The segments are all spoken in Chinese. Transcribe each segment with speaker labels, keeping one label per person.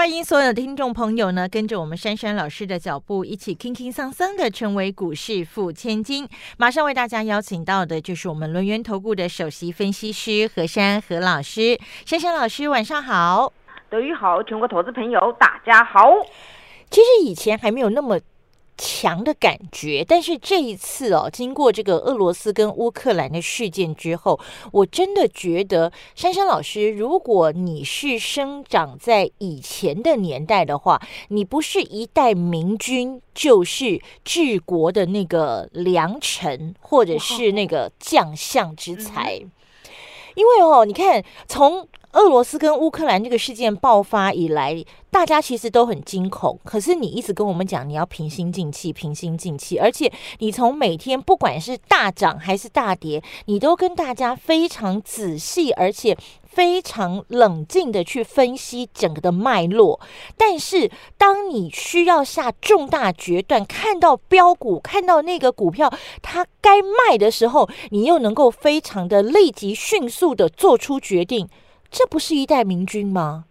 Speaker 1: 欢迎所有的听众朋友呢，跟着我们珊珊老师的脚步，一起轻轻桑桑的成为股市富千金。马上为大家邀请到的就是我们轮源投顾的首席分析师何珊何老师。珊珊老师，晚上好。
Speaker 2: 德语好，全国投资朋友大家好。
Speaker 1: 其实以前还没有那么。强的感觉，但是这一次哦，经过这个俄罗斯跟乌克兰的事件之后，我真的觉得珊珊老师，如果你是生长在以前的年代的话，你不是一代明君，就是治国的那个良臣，或者是那个将相之才，因为哦，你看从。俄罗斯跟乌克兰这个事件爆发以来，大家其实都很惊恐。可是你一直跟我们讲，你要平心静气，平心静气。而且你从每天不管是大涨还是大跌，你都跟大家非常仔细，而且非常冷静的去分析整个的脉络。但是当你需要下重大决断，看到标股，看到那个股票它该卖的时候，你又能够非常的立即、迅速的做出决定。这不是一代明君吗？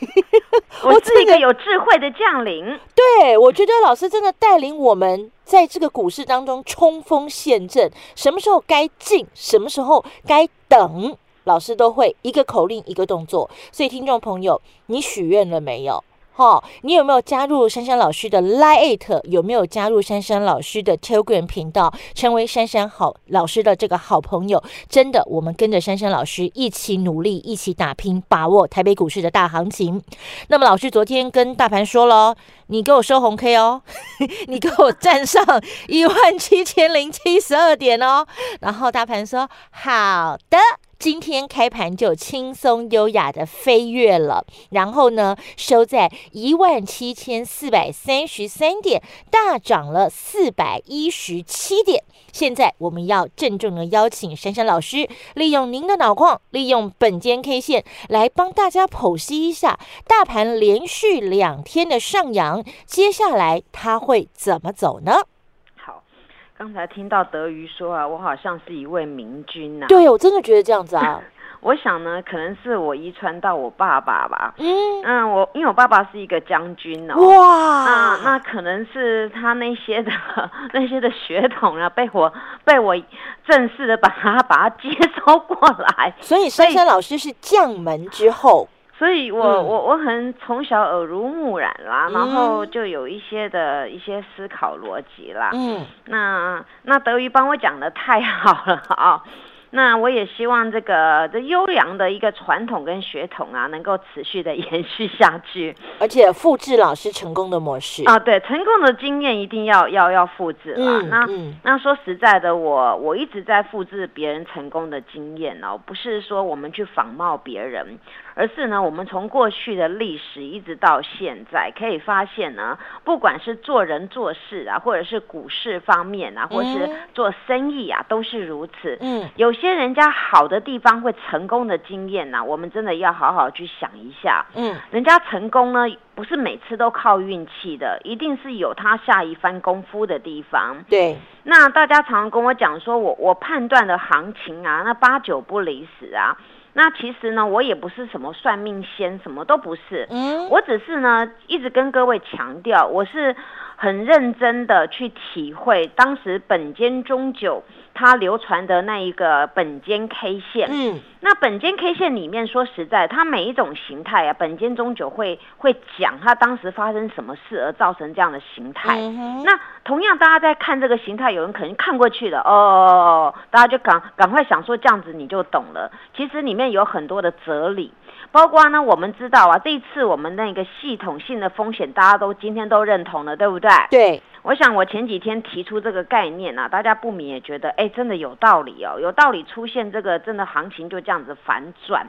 Speaker 2: 我是一个有智慧的将领。
Speaker 1: 对，我觉得老师真的带领我们在这个股市当中冲锋陷阵，什么时候该进，什么时候该等，老师都会一个口令一个动作。所以，听众朋友，你许愿了没有？哦，你有没有加入珊珊老师的 Lite？有没有加入珊珊老师的 Telegram 频道，成为珊珊好老师的这个好朋友？真的，我们跟着珊珊老师一起努力，一起打拼，把握台北股市的大行情。那么，老师昨天跟大盘说了，你给我收红 K 哦，你给我站上一万七千零七十二点哦。然后大盘说好的。今天开盘就轻松优雅的飞跃了，然后呢收在一万七千四百三十三点，大涨了四百一十七点。现在我们要郑重的邀请珊珊老师，利用您的脑矿，利用本间 K 线来帮大家剖析一下大盘连续两天的上扬，接下来它会怎么走呢？
Speaker 2: 刚才听到德瑜说啊，我好像是一位明君呐。
Speaker 1: 对，我真的觉得这样子啊。
Speaker 2: 我想呢，可能是我遗传到我爸爸吧。嗯嗯，我因为我爸爸是一个将军哦。哇。那那可能是他那些的 那些的血统啊，被我被我正式的把他把他接收过来。
Speaker 1: 所以珊珊老师是将门之后。
Speaker 2: 所以，我我我很从小耳濡目染啦，然后就有一些的一些思考逻辑啦。嗯，那那德瑜帮我讲的太好了啊。那我也希望这个这优良的一个传统跟血统啊，能够持续的延续下去，
Speaker 1: 而且复制老师成功的模式
Speaker 2: 啊，对，成功的经验一定要要要复制了。那那说实在的，我我一直在复制别人成功的经验哦，不是说我们去仿冒别人，而是呢，我们从过去的历史一直到现在，可以发现呢，不管是做人做事啊，或者是股市方面啊，或是做生意啊，都是如此。嗯，有。些人家好的地方会成功的经验呢，我们真的要好好去想一下。嗯，人家成功呢，不是每次都靠运气的，一定是有他下一番功夫的地方。
Speaker 1: 对，
Speaker 2: 那大家常常跟我讲说，我我判断的行情啊，那八九不离十啊。那其实呢，我也不是什么算命仙，什么都不是。嗯，我只是呢，一直跟各位强调，我是很认真的去体会当时本间中酒。它流传的那一个本间 K 线，嗯，那本间 K 线里面说实在，它每一种形态啊，本间中久会会讲它当时发生什么事而造成这样的形态。那同样，大家在看这个形态，有人可能看过去了，哦，大家就赶赶快想说这样子你就懂了。其实里面有很多的哲理，包括呢，我们知道啊，这一次我们那个系统性的风险，大家都今天都认同了，对不对？
Speaker 1: 对。
Speaker 2: 我想我前几天提出这个概念啊，大家不免也觉得，哎。哎，真的有道理哦，有道理出现这个真的行情就这样子反转。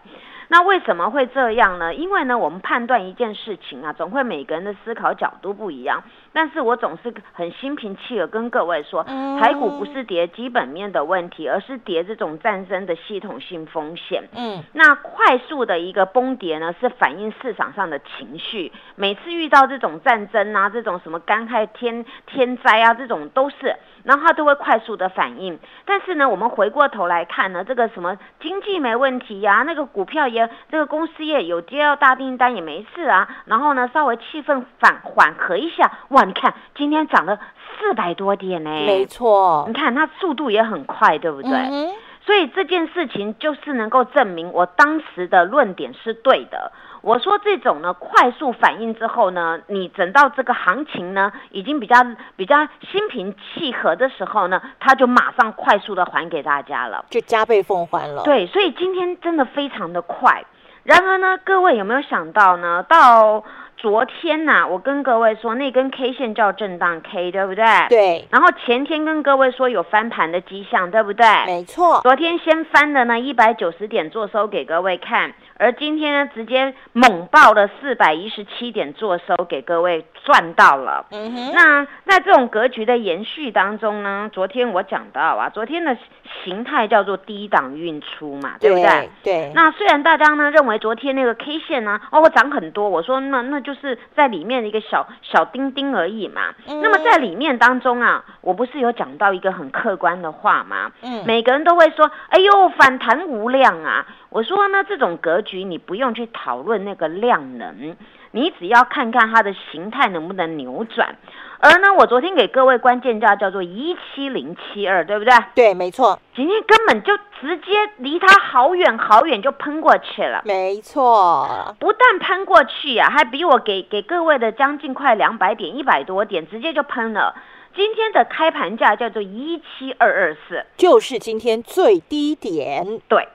Speaker 2: 那为什么会这样呢？因为呢，我们判断一件事情啊，总会每个人的思考角度不一样。但是我总是很心平气和跟各位说，台股不是跌基本面的问题，而是跌这种战争的系统性风险。嗯，那快速的一个崩跌呢，是反映市场上的情绪。每次遇到这种战争啊，这种什么干旱天天灾啊，这种都是。然后它都会快速的反应，但是呢，我们回过头来看呢，这个什么经济没问题呀，那个股票也，这个公司也有接到大订单也没事啊，然后呢，稍微气氛反缓和一下，哇，你看今天涨了四百多点呢，
Speaker 1: 没错，
Speaker 2: 你看它速度也很快，对不对？所以这件事情就是能够证明我当时的论点是对的。我说这种呢，快速反应之后呢，你等到这个行情呢，已经比较比较心平气和的时候呢，它就马上快速的还给大家了，
Speaker 1: 就加倍奉还了。
Speaker 2: 对，所以今天真的非常的快。然而呢，各位有没有想到呢？到昨天呐，我跟各位说那根 K 线叫震荡 K，对不对？
Speaker 1: 对。
Speaker 2: 然后前天跟各位说有翻盘的迹象，对不对？
Speaker 1: 没错。
Speaker 2: 昨天先翻的呢，一百九十点做收给各位看，而今天呢，直接猛爆了四百一十七点做收给各位赚到了。嗯哼。那在这种格局的延续当中呢，昨天我讲到啊，昨天的形态叫做低档运出嘛，对不对？
Speaker 1: 对。
Speaker 2: 那虽然大家呢认为昨天那个 K 线呢，哦涨很多，我说那那就。是在里面的一个小小丁丁而已嘛。那么在里面当中啊，我不是有讲到一个很客观的话吗？嗯，每个人都会说：“哎呦，反弹无量啊！”我说呢，这种格局你不用去讨论那个量能，你只要看看它的形态能不能扭转。而呢，我昨天给各位关键价叫做一七零七二，对不对？
Speaker 1: 对，没错。
Speaker 2: 今天根本就直接离它好远好远就喷过去了。
Speaker 1: 没错，
Speaker 2: 不但喷过去啊，还比我给给各位的将近快两百点、一百多点，直接就喷了。今天的开盘价叫做一七二二四，
Speaker 1: 就是今天最低点。
Speaker 2: 对。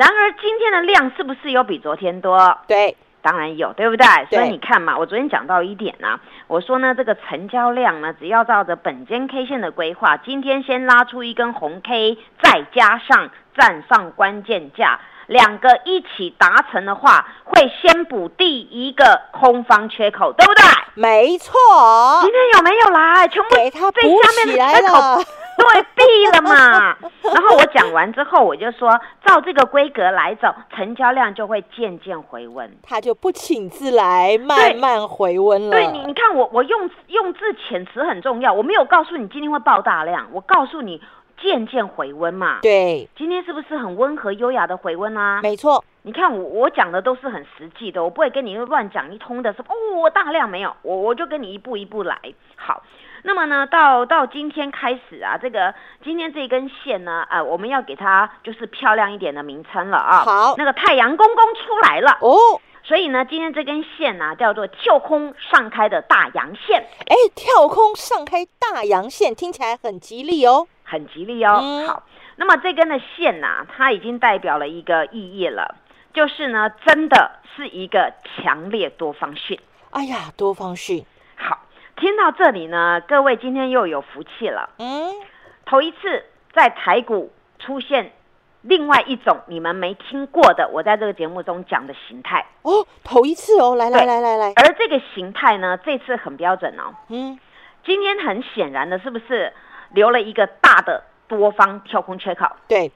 Speaker 2: 然而今天的量是不是有比昨天多？
Speaker 1: 对。
Speaker 2: 当然有，对不对？所以你看嘛，我昨天讲到一点呢，我说呢，这个成交量呢，只要照着本间 K 线的规划，今天先拉出一根红 K，再加上站上关键价，两个一起达成的话，会先补第一个空方缺口，对不对？
Speaker 1: 没错。
Speaker 2: 今天有没有来？全部
Speaker 1: 被下面的缺口。
Speaker 2: 对，闭了嘛。然后我讲完之后，我就说，照这个规格来走，成交量就会渐渐回温，
Speaker 1: 它就不请自来，慢慢回温了。
Speaker 2: 对你，你看我，我用用字遣词很重要，我没有告诉你今天会爆大量，我告诉你渐渐回温嘛。
Speaker 1: 对，
Speaker 2: 今天是不是很温和优雅的回温啊？
Speaker 1: 没错，
Speaker 2: 你看我我讲的都是很实际的，我不会跟你乱讲一通的，说哦大量没有，我我就跟你一步一步来。好。那么呢，到到今天开始啊，这个今天这根线呢，啊，我们要给它就是漂亮一点的名称了啊。
Speaker 1: 好，
Speaker 2: 那个太阳公公出来了哦。所以呢，今天这根线呢，叫做跳空上开的大阳线。
Speaker 1: 哎，跳空上开大阳线听起来很吉利哦，
Speaker 2: 很吉利哦。好，那么这根的线呢，它已经代表了一个意义了，就是呢，真的是一个强烈多方讯。
Speaker 1: 哎呀，多方讯。
Speaker 2: 听到这里呢，各位今天又有福气了。嗯，头一次在台股出现另外一种你们没听过的，我在这个节目中讲的形态
Speaker 1: 哦，头一次哦，来来来来来，
Speaker 2: 而这个形态呢，这次很标准哦。嗯，今天很显然的，是不是留了一个大的多方跳空缺口？
Speaker 1: 对。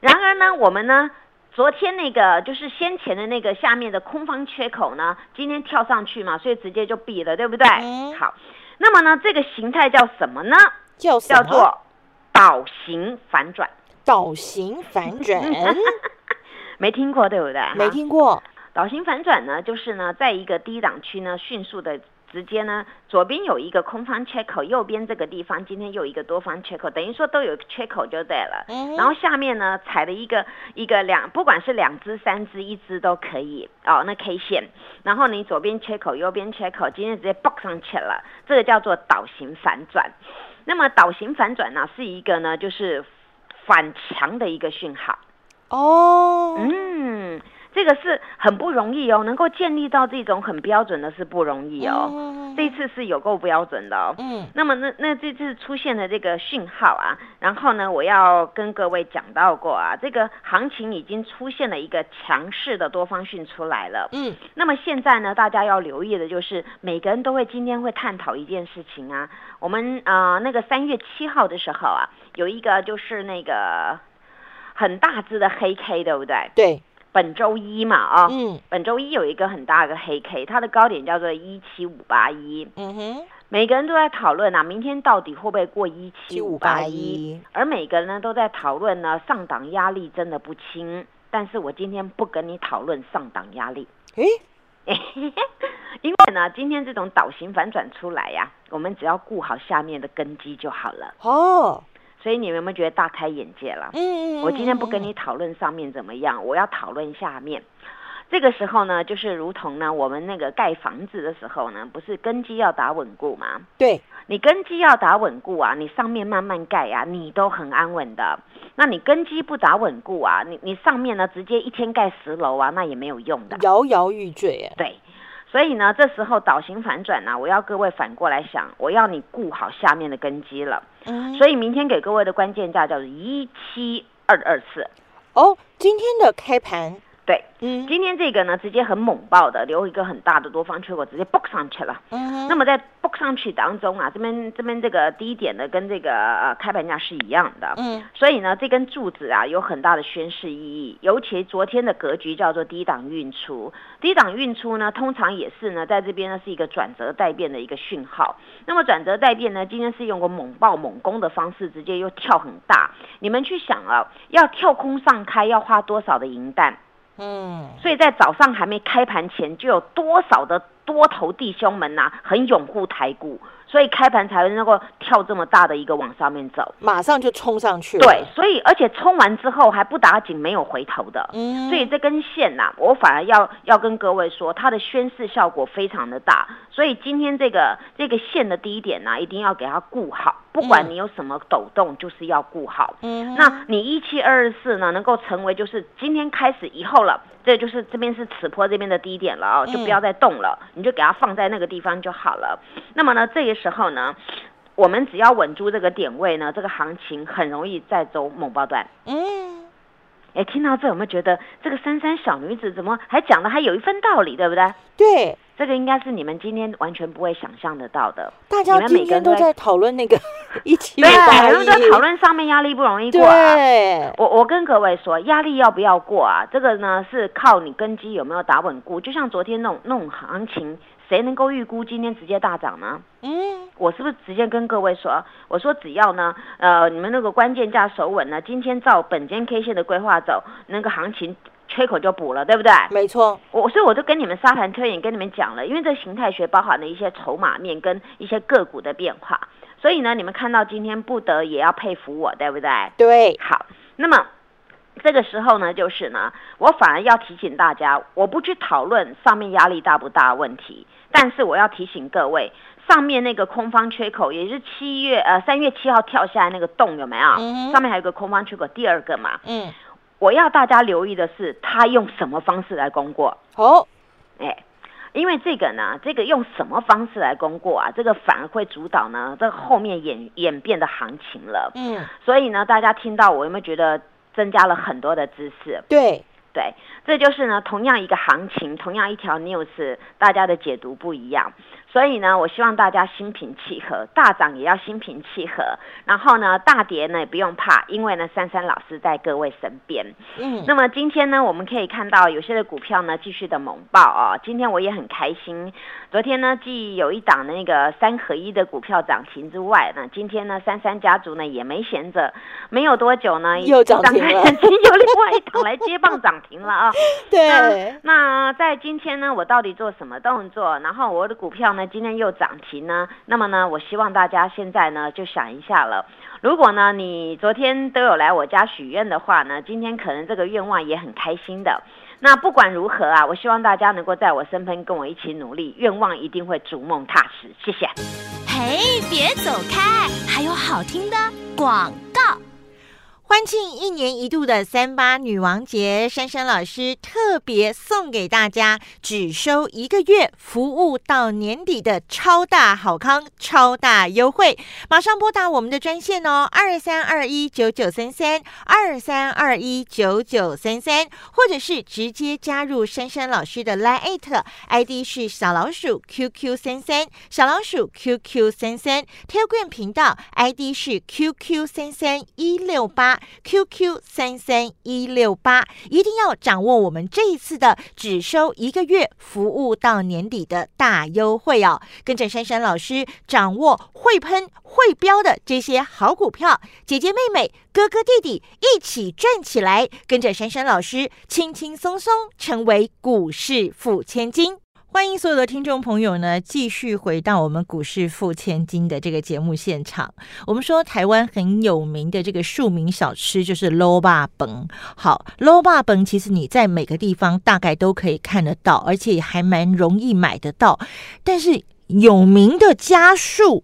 Speaker 2: 然而呢，我们呢？昨天那个就是先前的那个下面的空方缺口呢，今天跳上去嘛，所以直接就闭了，对不对？好，那么呢，这个形态叫什么呢？
Speaker 1: 叫
Speaker 2: 叫做倒形反转。
Speaker 1: 倒形反转，
Speaker 2: 没听过对不对？
Speaker 1: 没听过。
Speaker 2: 倒形反转呢，就是呢，在一个低档区呢，迅速的。直接呢，左边有一个空方缺口，右边这个地方今天又一个多方缺口，等于说都有缺口就对了。然后下面呢踩了一个一个两，不管是两只、三只、一只都可以哦。那 K 线，然后你左边缺口，右边缺口，今天直接爆上去了，这个叫做倒形反转。那么倒形反转呢，是一个呢就是反强的一个讯号。哦，嗯。这个是很不容易哦，能够建立到这种很标准的是不容易哦。
Speaker 1: 嗯
Speaker 2: 这一次是有够标准的哦。
Speaker 1: 嗯
Speaker 2: 那么那那这次出现的这个讯号啊，然后呢，我要跟各位讲到过啊，这个行情已经出现了一个强势的多方讯出来了。
Speaker 1: 嗯
Speaker 2: 那么现在呢，大家要留意的就是，每个人都会今天会探讨一件事情啊。我们呃那个三月七号的时候啊，有一个就是那个很大只的黑 K，对不对？
Speaker 1: 对，
Speaker 2: 本周一嘛啊、
Speaker 1: 嗯
Speaker 2: 本周一有一个很大的黑 K，它的高点叫做一七五八一。
Speaker 1: 嗯哼，
Speaker 2: 每个人都在讨论啊，明天到底会不会过一七五八一
Speaker 1: ？7581
Speaker 2: 而每个人呢都在讨论呢，上档压力真的不轻。但是我今天不跟你讨论上档压力，
Speaker 1: 诶，
Speaker 2: 因为呢，今天这种倒型反转出来呀、我们只要顾好下面的根基就好了。
Speaker 1: 哦，
Speaker 2: 所以你们有没有觉得大开眼界了？
Speaker 1: 嗯，
Speaker 2: 我今天不跟你讨论上面怎么样，我要讨论下面。这个时候呢，就是如同呢，我们那个盖房子的时候呢，不是根基要打稳固吗？
Speaker 1: 对，
Speaker 2: 你根基要打稳固啊，你上面慢慢盖啊，你都很安稳的。那你根基不打稳固啊，你你上面呢直接一天盖十楼啊，那也没有用的。
Speaker 1: 摇摇欲坠，哎，
Speaker 2: 对，所以呢，这时候倒行反转呢、我要各位反过来想，我要你顾好下面的根基了。
Speaker 1: 嗯，
Speaker 2: 所以明天给各位的关键价叫做一七二二四。
Speaker 1: 哦，今天的开盘，
Speaker 2: 对，
Speaker 1: 嗯
Speaker 2: 今天这个呢，直接很猛爆的，留一个很大的多方缺口，直接 book 上去了。
Speaker 1: 嗯，
Speaker 2: 那么在 book 上去当中啊，这边这边这个低点的跟这个呃开盘价是一样的。
Speaker 1: 嗯
Speaker 2: 所以呢，这根柱子啊有很大的宣示意义，尤其昨天的格局叫做低档运出，低档运出呢，通常也是呢，在这边呢是一个转折待变的一个讯号。那么转折待变呢，今天是用个猛爆猛攻的方式，直接又跳很大。你们去想啊，要跳空上开要花多少的银弹？
Speaker 1: 嗯，
Speaker 2: 所以在早上还没开盘前，就有多少的多头弟兄们呐、很拥护台股，所以开盘才会能够跳这么大的一个往上面走。
Speaker 1: 马上就冲上去了，
Speaker 2: 对，，所以而且冲完之后还不打紧，没有回头的。
Speaker 1: 嗯，
Speaker 2: 所以这根线呐、我反而要要跟各位说，它的宣示效果非常的大。所以今天这个这个线的低点呢、一定要给它顾好，不管
Speaker 1: 嗯
Speaker 2: 你有什么抖动，就是要顾好。
Speaker 1: 嗯，
Speaker 2: 那你一七二二四呢，能够成为就是今天开始以后了，这就是这边是此坡这边的低点了哦，就不要再动了，你就给它放在那个地方就好了。那么呢，这个时候呢，我们只要稳住这个点位呢，这个行情很容易再走猛爆段。
Speaker 1: 嗯，
Speaker 2: 哎，听到这有没有觉得这个珊珊小女子怎么还讲的还有一分道理，对不对？
Speaker 1: 对，
Speaker 2: 这个应该是你们今天完全不会想象得到的。
Speaker 1: 大家
Speaker 2: 你们每
Speaker 1: 今
Speaker 2: 个人都在
Speaker 1: 天都在讨论那个 一起
Speaker 2: 对，
Speaker 1: 八
Speaker 2: 他们在
Speaker 1: 一
Speaker 2: 讨论上面压力不容易过啊。
Speaker 1: 对，
Speaker 2: 我我跟各位说，压力要不要过啊？这个呢是靠你根基有没有打稳固。就像昨天那种那种行情，谁能够预估今天直接大涨呢？
Speaker 1: 嗯，
Speaker 2: 我是不是直接跟各位说，我说只要呢，呃，你们那个关键价守稳呢，今天照本间 K 线的规划走，那个行情缺口就补了，对不对？
Speaker 1: 没错，
Speaker 2: 我所以我就跟你们沙盘推演，跟你们讲了，因为这形态学包含了一些筹码面跟一些个股的变化，所以呢，你们看到今天不得也要佩服我，对不对？
Speaker 1: 对，
Speaker 2: 好，那么这个时候呢，就是呢，我反而要提醒大家，我不去讨论上面压力大不大问题，但是我要提醒各位，上面那个空方缺口，也是七月呃三月七号跳下来那个洞有没有？
Speaker 1: 嗯
Speaker 2: 上面还有个空方缺口，第二个嘛，
Speaker 1: 嗯，
Speaker 2: 我要大家留意的是，他用什么方式来攻过？
Speaker 1: 好，
Speaker 2: 哎。因为这个呢，这个用什么方式来攻过啊？这个反而会主导呢，这个后面演演变的行情了。
Speaker 1: 嗯，
Speaker 2: 所以呢，大家听到我有没有觉得增加了很多的知识？
Speaker 1: 对，
Speaker 2: 对，这就是呢，同样一个行情，同样一条 news，大家的解读不一样。所以呢，我希望大家心平气和，大涨也要心平气和。然后呢，大跌呢也不用怕，因为呢，珊珊老师在各位身边。
Speaker 1: 嗯，
Speaker 2: 那么今天呢，我们可以看到有些的股票呢继续的猛爆哦。今天我也很开心。昨天呢，既有一档那个三合一的股票涨停之外呢，今天呢，珊珊家族呢也没闲着，没有多久呢，
Speaker 1: 又涨停了
Speaker 2: 已经有另外一档来接棒涨停了啊。
Speaker 1: 对，
Speaker 2: 那在今天呢，我到底做什么动作？然后我的股票呢，那今天又涨停呢？那么呢，我希望大家现在呢就想一下了。如果呢你昨天都有来我家许愿的话呢，今天可能这个愿望也很开心的。那不管如何啊，我希望大家能够在我身边跟我一起努力，愿望一定会逐梦踏实。谢谢。
Speaker 3: 嘿，别走开，还有好听的广告。
Speaker 1: 欢庆一年一度的三八女王节，珊珊老师特别送给大家，只收一个月，服务到年底的超大好康、超大优惠。马上拨打我们的专线哦，二三二一九九三三二三二一九九三三，或者是直接加入珊珊老师的 Line，ID 是小老鼠 QQ 三三，小老鼠 QQ 三三，Telegram 频道 ID 是 QQ 三三一六八。QQ 三三一六八，一定要掌握我们这一次的只收一个月，服务到年底的大优惠哦！跟着珊珊老师掌握会喷会标的这些好股票，姐姐妹妹、哥哥弟弟一起赚起来，跟着珊珊老师轻轻松松成为股市富千金。欢迎所有的听众朋友呢，继续回到我们股市付千金的这个节目现场。我们说台湾很有名的这个庶民小吃就是 low 霸崩。好，low 霸崩其实你在每个地方大概都可以看得到，而且还蛮容易买得到。但是有名的家数。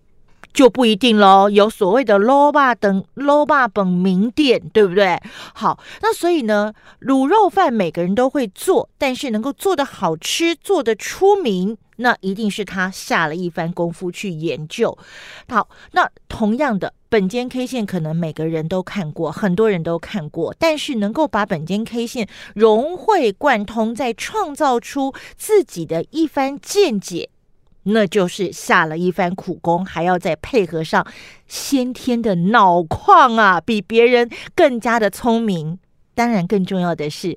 Speaker 1: 就不一定喽，有所谓的 low 霸等 low 霸本名店，对不对？好，那所以呢，卤肉饭每个人都会做，但是能够做的好吃、做的出名，那一定是他下了一番功夫去研究。好，那同样的，本间 K 线可能每个人都看过，很多人都看过，但是能够把本间 K 线融会贯通，再创造出自己的一番见解。那就是下了一番苦功，还要再配合上先天的脑矿啊，比别人更加的聪明。当然，更重要的是。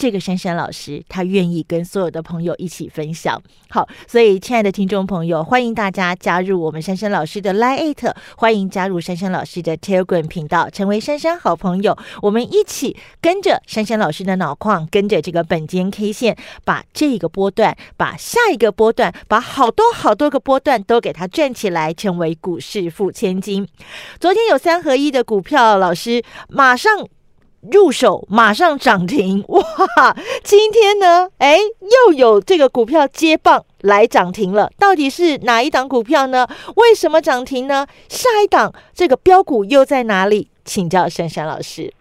Speaker 1: 这个珊珊老师，她愿意跟所有的朋友一起分享。好，所以亲爱的听众朋友，欢迎大家加入我们珊珊老师的 Line，欢迎加入珊珊老师的 Telegram 频道，成为珊珊好朋友。我们一起跟着珊珊老师的脑矿，跟着这个本间 K 线，把这个波段，把下一个波段，把好多好多个波段都给它转起来，成为股市富千金。昨天有三合一的股票，老师马上。入手马上涨停 哇！今天呢，哎，又有这个股票接棒来涨停了。到底是哪一档股票呢？为什么涨停呢？下一档这个标股又在哪里？请教珊珊老师。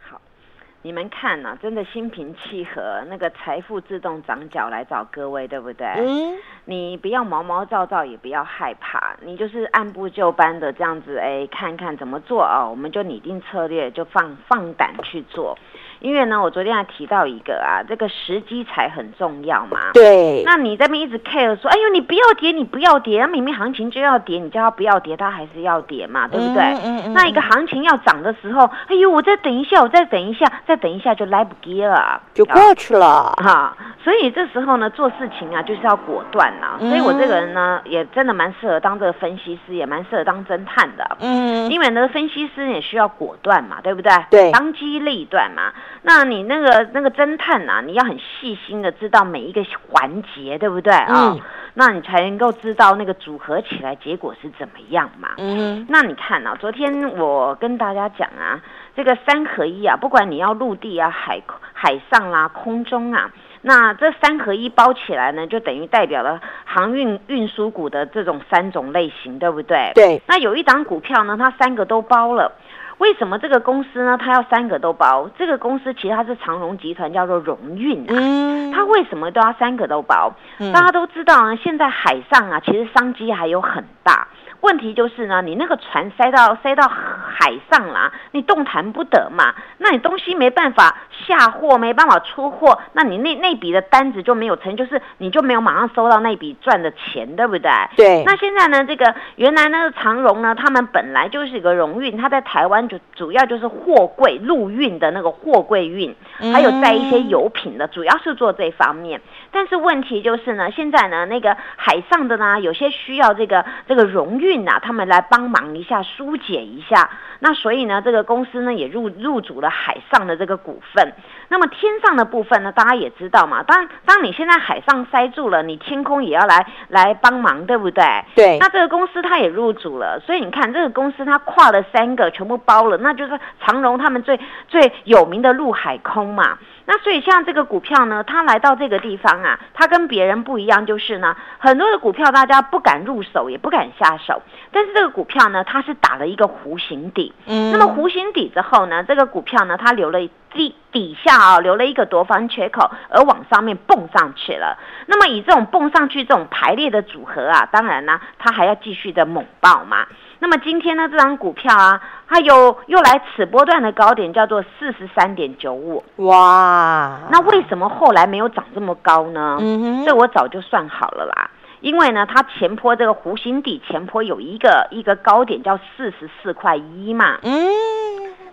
Speaker 2: 你们看呐，真的心平气和，那个财富自动长脚来找各位，对不对？嗯。你不要毛毛躁躁，也不要害怕，你就是按部就班的这样子，哎，看看怎么做啊，我们就拟定策略，就放放胆去做。因为呢，我昨天还提到一个啊，这个时机才很重要嘛。
Speaker 1: 对。
Speaker 2: 那你这边一直 care 说，哎呦，你不要跌，你不要跌，明明行情就要跌，你叫它不要跌，它还是要跌嘛，对不对？嗯嗯嗯。那一个行情要涨的时候，哎呦，我再等一下，我再等一下，再等一下就来不及了，
Speaker 1: 就过去了
Speaker 2: 哈。所以这时候呢，做事情啊，就是要果断呐。所以我这个人呢，也真的蛮适合当这个分析师，也蛮适合当侦探的。嗯。因为呢，分析师也需要果断嘛，对不对？
Speaker 1: 对。
Speaker 2: 当机立断嘛。那你那个那个侦探呐，你要很细心的知道每一个环节，对不对啊？那你才能够知道那个组合起来结果是怎么样嘛。嗯。那你看啊，昨天我跟大家讲啊，这个三合一啊，不管你要陆地啊、海海上啦、空中啊，那这三合一包起来呢，就等于代表了航运运输股的这种三种类型，对不对？
Speaker 1: 对。
Speaker 2: 那有一档股票呢，它三个都包了。为什么这个公司呢？它要三个都包。这个公司其实它是长荣集团，叫做荣运啊。它为什么都要三个都包？大家都知道啊，现在海上啊，其实商机还有很大。问题就是呢，你那个船塞到塞到海上啦，你动弹不得嘛，那你东西没办法下货，没办法出货，那你那那笔的单子就没有成，就是你就没有马上收到那笔赚的钱，对不对？
Speaker 1: 对。
Speaker 2: 那现在呢，这个原来那个长荣呢，他们本来就是一个荣运，它在台湾就主要就是货柜陆运的那个货柜运，还有在一些油品的，主要是做这方面。但是问题就是呢，现在呢，那个海上的呢，有些需要这个这个荣运。呐啊，他们来帮忙一下，疏解一下。那所以呢，这个公司呢也入入主了海上的这个股份。那么天上的部分呢，大家也知道嘛。当当你现在海上塞住了，你天空也要来来帮忙，对不对？
Speaker 1: 对。
Speaker 2: 那这个公司它也入主了，所以你看这个公司它跨了三个，全部包了，那就是长荣他们最最有名的陆海空嘛。那所以像这个股票呢，它来到这个地方啊，它跟别人不一样，就是呢，很多的股票大家不敢入手，也不敢下手。但是这个股票呢，它是打了一个弧形底，
Speaker 1: 嗯
Speaker 2: 那么弧形底之后呢，这个股票呢，它留了底底下啊、留了一个多方缺口，而往上面蹦上去了。那么以这种蹦上去这种排列的组合啊，当然呢，它还要继续的猛爆嘛。那么今天呢，这张股票啊，它有又来此波段的高点，叫做四十三点九五。
Speaker 1: 哇，
Speaker 2: 那为什么后来没有涨这么高呢？
Speaker 1: 嗯哼
Speaker 2: 这我早就算好了啦。因为呢，它前坡这个弧形底前坡有一个一个高点叫四十四块一嘛。
Speaker 1: 嗯，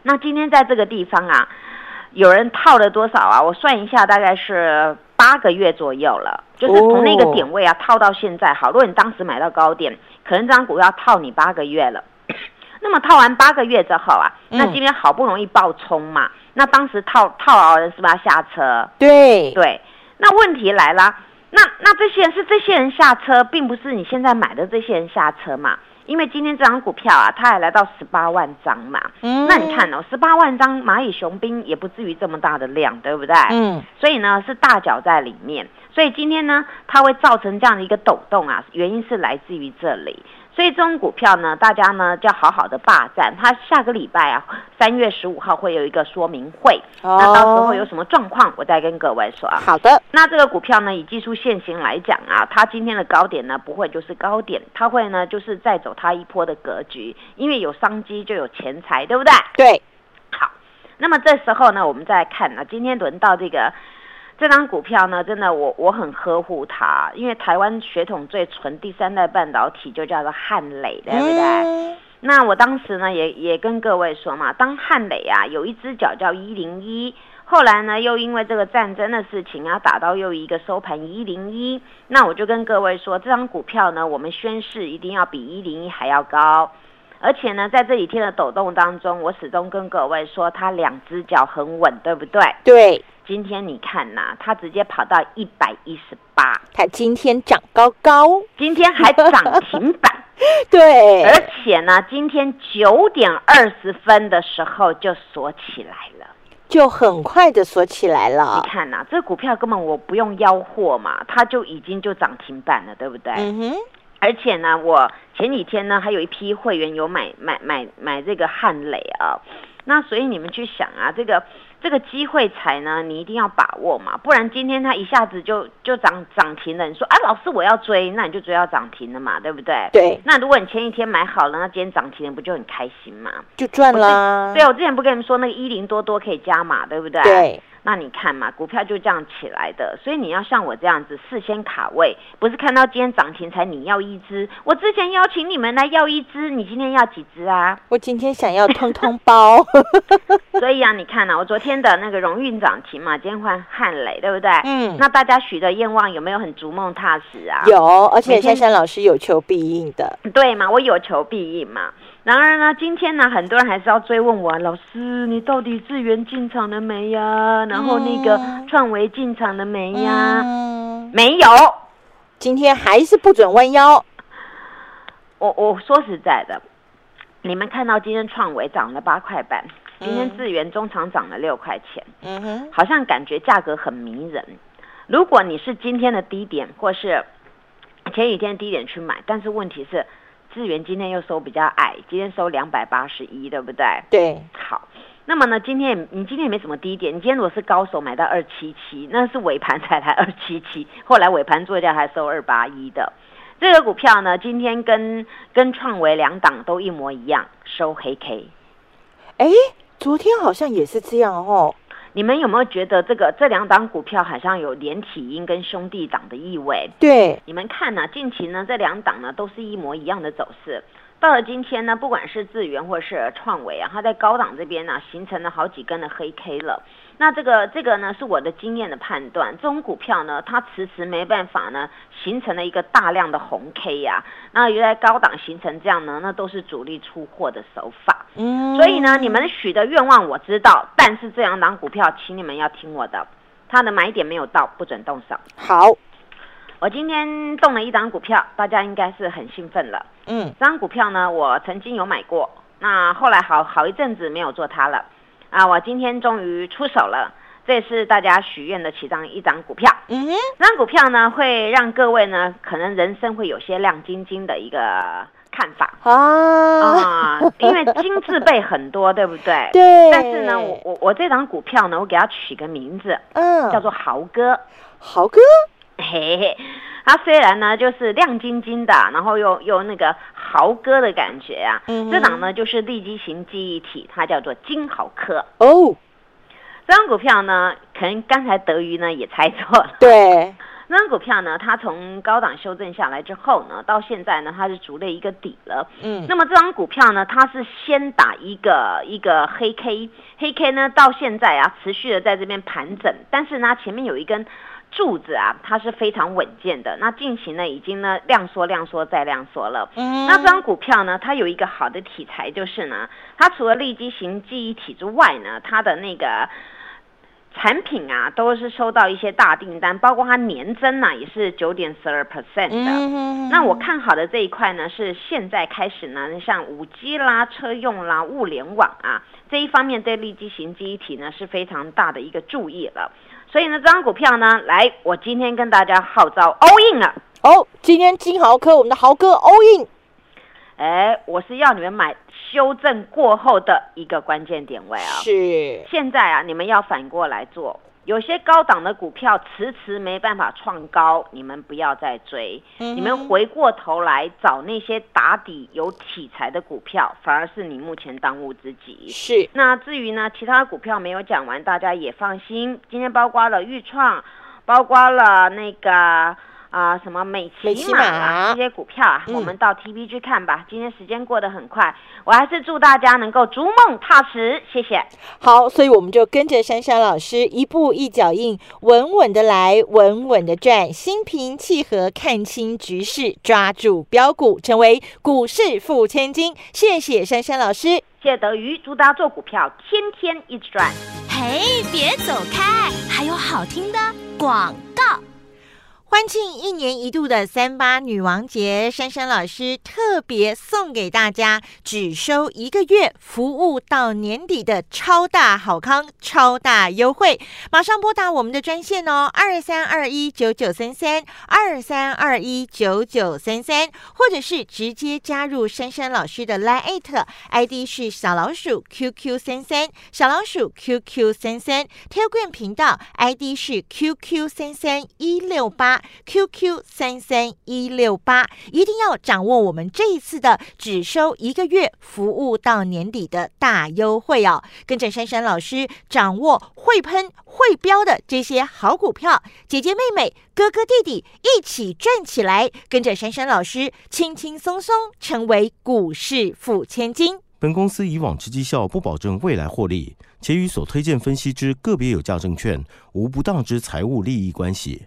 Speaker 2: 那今天在这个地方啊，有人套了多少啊？我算一下，大概是八个月左右了。就是从那个点位啊套到现在，好，如果你当时买到高点，可能这张股票套你八个月了。那么套完八个月之后啊，
Speaker 1: 嗯
Speaker 2: 那今天好不容易爆冲嘛，那当时套套牢的人是不是要下车？
Speaker 1: 对，
Speaker 2: 对，那问题来了，那那这些人是这些人下车，并不是你现在买的这些人下车嘛？因为今天这张股票啊，它还来到十八万张嘛。
Speaker 1: 嗯
Speaker 2: 那你看哦，十八万张蚂蚁雄兵也不至于这么大的量，对不对？
Speaker 1: 嗯，
Speaker 2: 所以呢是大脚在里面，所以今天呢它会造成这样的一个抖动啊，原因是来自于这里。所以这种股票呢，大家呢就要好好的霸占。它下个礼拜啊，三月十五号会有一个说明会，
Speaker 1: 哦
Speaker 2: 那到时候有什么状况，我再跟各位说啊。
Speaker 1: 好的，
Speaker 2: 那这个股票呢，以技术线型来讲啊，它今天的高点呢不会就是高点，它会呢就是再走它一波的格局，因为有商机就有钱财，对不对？
Speaker 1: 对，
Speaker 2: 好，那么这时候呢，我们再来看啊，今天轮到这个这张股票呢，真的我我很呵护它，因为台湾血统最纯第三代半导体就叫做汉磊，对不对？
Speaker 1: 嗯
Speaker 2: 那我当时呢也也跟各位说嘛，当汉磊啊有一只脚叫一零一，后来呢又因为这个战争的事情啊打到又一个收盘一零一，那我就跟各位说，这张股票呢我们宣誓一定要比一零一还要高。而且呢，在这几天的抖动当中，我始终跟各位说，它两只脚很稳，对不对？
Speaker 1: 对，
Speaker 2: 今天你看呐、它直接跑到一百一十八，
Speaker 1: 它今天涨高高，
Speaker 2: 今天还涨停板。
Speaker 1: 对，
Speaker 2: 而且呢，今天九点二十分的时候就锁起来了。
Speaker 1: 就很快的锁起来了
Speaker 2: 你。看呐、这股票根本我不用吆喝嘛，它就已经就涨停板了，对不对？
Speaker 1: 嗯哼，
Speaker 2: 而且呢，我前几天呢还有一批会员有买买买买这个汉磊啊，那所以你们去想啊，这个这个机会财呢，你一定要把握嘛，不然今天它一下子就就涨涨停了，你说啊，老师我要追，那你就追到涨停了嘛，对不对？
Speaker 1: 对，
Speaker 2: 那如果你前一天买好了，那今天涨停了，不就很开心嘛？
Speaker 1: 就赚了。
Speaker 2: 对，我之前不跟你们说那个一零多多可以加码，对不对？。
Speaker 1: 对，
Speaker 2: 那你看嘛，股票就这样起来的，所以你要像我这样子事先卡位，不是看到今天涨停才你要一只。我之前邀请你们来要一只，你今天要几只啊？
Speaker 1: 我今天想要通通包。
Speaker 2: 所以啊，你看呢、我昨天的那个荣运涨停嘛，今天换汉磊，对不对？
Speaker 1: 嗯
Speaker 2: 那大家许的愿望有没有很逐梦踏实啊？
Speaker 1: 有，而且珊珊老师有求必应的。
Speaker 2: 对嘛，我有求必应嘛。然而呢，今天呢，很多人还是要追问我，老师，你到底智源进场了没呀？然后那个
Speaker 1: 嗯
Speaker 2: 创维进场了没呀？
Speaker 1: 嗯，
Speaker 2: 没有。
Speaker 1: 今天还是不准弯腰。
Speaker 2: 我我说实在的，你们看到今天创维涨了八块半，今天
Speaker 1: 嗯
Speaker 2: 智源中场涨了六块钱，
Speaker 1: 嗯哼，
Speaker 2: 好像感觉价格很迷人。如果你是今天的低点，或是前几天低点去买，但是问题是，智源今天又收比较矮，今天收两百八十一，对不对？
Speaker 1: 对，
Speaker 2: 好，那么呢，今天你今天也没什么低点，你今天如果是高手买到二七七，那是尾盘才来 二七七，后来尾盘做掉还收二八一的。这个股票呢，今天跟跟创维两档都一模一样，收黑 K。
Speaker 1: 哎，昨天好像也是这样哦。
Speaker 2: 你们有没有觉得这个这两档股票好像有连体婴跟兄弟档的意味？
Speaker 1: 对，
Speaker 2: 你们看呢、近期呢这两档呢都是一模一样的走势。到了今天呢，不管是智源或是创维啊，它在高档这边呢形成了好几根的黑 K 了。那这个这个呢是我的经验的判断，这种股票呢它迟迟没办法呢形成了一个大量的红 K 呀、那原来高档形成这样呢，那都是主力出货的手法。
Speaker 1: 嗯，
Speaker 2: 所以呢，你们许的愿望我知道，但是这两档股票，请你们要听我的，它的买点没有到，不准动手。
Speaker 1: 好，
Speaker 2: 我今天动了一档股票，大家应该是很兴奋了。
Speaker 1: 嗯，
Speaker 2: 这张股票呢，我曾经有买过，那后来好好一阵子没有做它了，啊，我今天终于出手了。这也是大家许愿的其中一张股票。
Speaker 1: 嗯哼，
Speaker 2: 这张股票呢，会让各位呢，可能人生会有些亮晶晶的一个看法
Speaker 1: 啊
Speaker 2: 啊，因为金字辈很多，对不对？
Speaker 1: 对。
Speaker 2: 但是呢，我我我这张股票呢，我给它取个名字，
Speaker 1: 嗯，
Speaker 2: 叫做豪哥。
Speaker 1: 豪哥，
Speaker 2: 嘿嘿，它虽然呢就是亮晶晶的，然后又又那个豪哥的感觉啊。
Speaker 1: 嗯哼
Speaker 2: 这档呢就是立基型记忆体，它叫做金豪科。
Speaker 1: 哦，
Speaker 2: 这张股票呢，可能刚才德瑜呢也猜错了。
Speaker 1: 对，
Speaker 2: 那张股票呢，它从高档修正下来之后呢，到现在呢，它是逐了一个底了。
Speaker 1: 嗯，
Speaker 2: 那么这张股票呢，它是先打一个一个黑 K，黑 K 呢到现在啊，持续的在这边盘整，但是呢，前面有一根柱子啊，它是非常稳健的。那进行呢，已经呢量缩、量缩再量缩了。
Speaker 1: 嗯
Speaker 2: 那这张股票呢，它有一个好的题材，就是呢，它除了立基型记忆体之外呢，它的那个。产品啊，都是收到一些大订单，包括它年增呢、也是九点十二 percent 的。
Speaker 1: 嗯
Speaker 2: 那我看好的这一块呢，是现在开始呢，像五 G 啦、车用啦、物联网啊这一方面，对立基型记忆体呢是非常大的一个注意了。所以呢，这张股票呢，来，我今天跟大家号召 all in 了。
Speaker 1: 哦，今天金豪科，我们的豪哥 all in，
Speaker 2: 哎，我是要你们买修正过后的一个关键点位啊。
Speaker 1: 是，
Speaker 2: 现在啊，你们要反过来做。有些高档的股票迟迟没办法创高，你们不要再追。
Speaker 1: 嗯
Speaker 2: 你们回过头来找那些打底有题材的股票，反而是你目前当务之急。
Speaker 1: 是，
Speaker 2: 那至于呢，其他股票没有讲完，大家也放心。今天包括了豫创，包括了那个啊、什么美
Speaker 1: 美骑
Speaker 2: 骑马啊这些股票啊，
Speaker 1: 嗯
Speaker 2: 我们到 TV 去看吧。今天时间过得很快，我还是祝大家能够逐梦踏实，谢谢。
Speaker 1: 好，所以我们就跟着珊珊老师一步一脚印，稳稳的来，稳稳的赚，心平气和看清局势，抓住标股，成为股市富千金。谢谢珊珊老师。
Speaker 2: 谢谢德瑜，祝大家做股票天天一直赚。
Speaker 3: 嘿，别走开，还有好听的广告。
Speaker 1: 欢庆一年一度的三八女王节，珊珊老师特别送给大家只收一个月，服务到年底的超大好康、超大优惠。马上拨打我们的专线哦，二三二一九九三三二三二一九九三三，或者是直接加入珊珊老师的 Line ID 是小老鼠 QQ 三三，小老鼠 QQ 三三 t e l g r a m 频道 ID 是 QQ 三三一六八。QQ 三三一六八，一定要掌握我们这一次的只收一个月，服务到年底的大优惠哦！跟着珊珊老师掌握会喷会飙的这些好股票，姐姐妹妹、哥哥弟弟一起赚起来！跟着珊珊老师轻轻松松成为股市富千金。
Speaker 4: 本公司以往之绩效不保证未来获利，且与所推荐分析之个别有价证券无不当之财务利益关系。